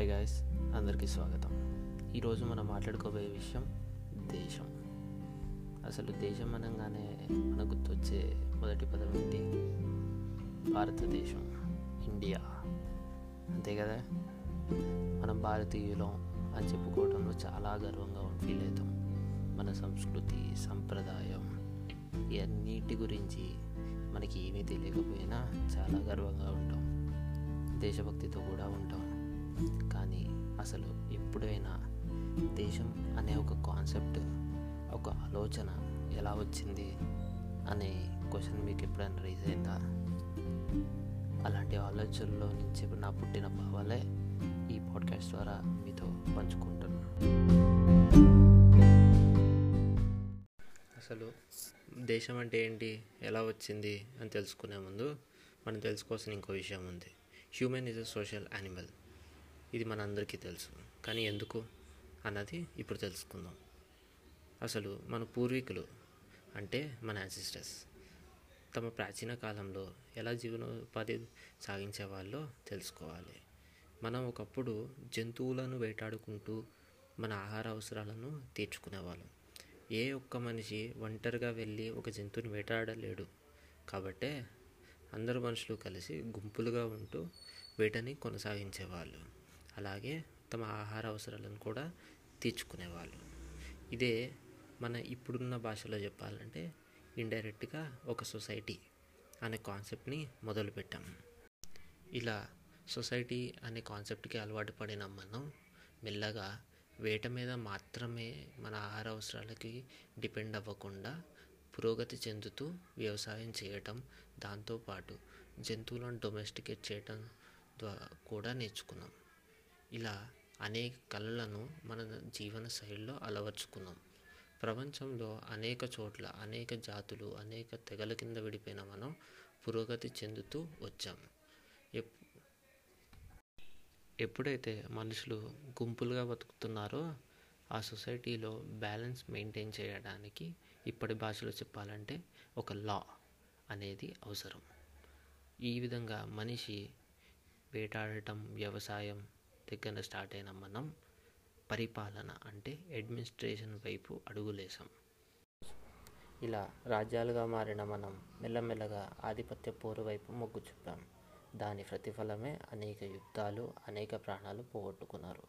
అందరికీ స్వాగతం. ఈరోజు మనం మాట్లాడుకోబోయే విషయం దేశం. అసలు దేశం అనగానే మనకు గుర్తొచ్చే మొదటి పదం ఏంటి? భారతదేశం ఇండియా. అంతే కదా? మనం భారతీయులం అని చెప్పుకోవడంలో చాలా గర్వంగా ఫీల్ అవుతాం. మన సంస్కృతి సంప్రదాయం ఇవన్నిటి గురించి మనకి ఏమీ తెలియకపోయినా చాలా గర్వంగా ఉంటాం. దేశభక్తితో కూడా ఉంటాం. కానీ అసలు ఎప్పుడైనా దేశం అనే ఒక కాన్సెప్ట్ ఒక ఆలోచన ఎలా వచ్చింది అనే క్వశ్చన్ మీకు ఎప్పుడైనా రీజ్ అయిందా? అలాంటి ఆలోచనలో నుంచి నా పుట్టిన భావాలే ఈ పాడ్కాస్ట్ ద్వారా మీతో పంచుకుంటున్నాను. అసలు దేశం అంటే ఏంటి ఎలా వచ్చింది అని తెలుసుకునే ముందు మనం తెలుసుకోవాల్సిన ఇంకో విషయం ఉంది. Human is a social animal ఇది మనందరికీ తెలుసు. కానీ ఎందుకు అన్నది ఇప్పుడు తెలుసుకుందాం. అసలు మన పూర్వీకులు అంటే మన యాన్సిస్టర్స్ తమ ప్రాచీన కాలంలో ఎలా జీవనోపాధి సాగించేవాళ్ళో తెలుసుకోవాలి. మనం ఒకప్పుడు జంతువులను వేటాడుకుంటూ మన ఆహార అవసరాలను తీర్చుకునేవాళ్ళం. ఏ ఒక్క మనిషి ఒంటరిగా వెళ్ళి ఒక జంతువుని వేటాడలేడు. కాబట్టే అందరు మనుషులు కలిసి గుంపులుగా ఉంటూ వేటని కొనసాగించేవాళ్ళు. అలాగే తమ ఆహార అవసరాలను కూడా తీర్చుకునేవాళ్ళు. ఇదే మన ఇప్పుడున్న భాషలో చెప్పాలంటే ఇండైరెక్ట్గా ఒక సొసైటీ అనే కాన్సెప్ట్ని మొదలుపెట్టాం ఇలా సొసైటీ అనే కాన్సెప్ట్కి అలవాటు పడిన మనం మెల్లగా వేట మీద మాత్రమే మన ఆహార అవసరాలకి డిపెండ్ అవ్వకుండా పురోగతి చెందుతూ వ్యవసాయం చేయటం దాంతోపాటు జంతువులను డొమెస్టికేట్ చేయటం ద్వారా కూడా నేర్చుకున్నాం. ఇలా అనేక కళలను మన జీవన శైలిలో అలవర్చుకున్నాం. ప్రపంచంలో అనేక చోట్ల అనేక జాతులు అనేక తెగల కింద విడిపోయిన మనం పురోగతి చెందుతూ వచ్చాం. ఎప్ ఎప్పుడైతే మనుషులు గుంపులుగా బతుకుతున్నారో ఆ సొసైటీలో బ్యాలెన్స్ మెయింటైన్ చేయడానికి ఇప్పటి భాషలో చెప్పాలంటే ఒక లా అనేది అవసరం. ఈ విధంగా మనిషి వేటాడటం వ్యవసాయం దగ్గర స్టార్ట్ అయిన మనం పరిపాలన అంటే అడ్మినిస్ట్రేషన్ వైపు అడుగులేసాం ఇలా రాజ్యాలుగా మారిన మనం మెల్లమెల్లగా ఆధిపత్య పోరు వైపు మొగ్గు చూపాం. దాని ప్రతిఫలమే అనేక యుద్ధాలు అనేక ప్రాణాలు పోగొట్టుకున్నారు.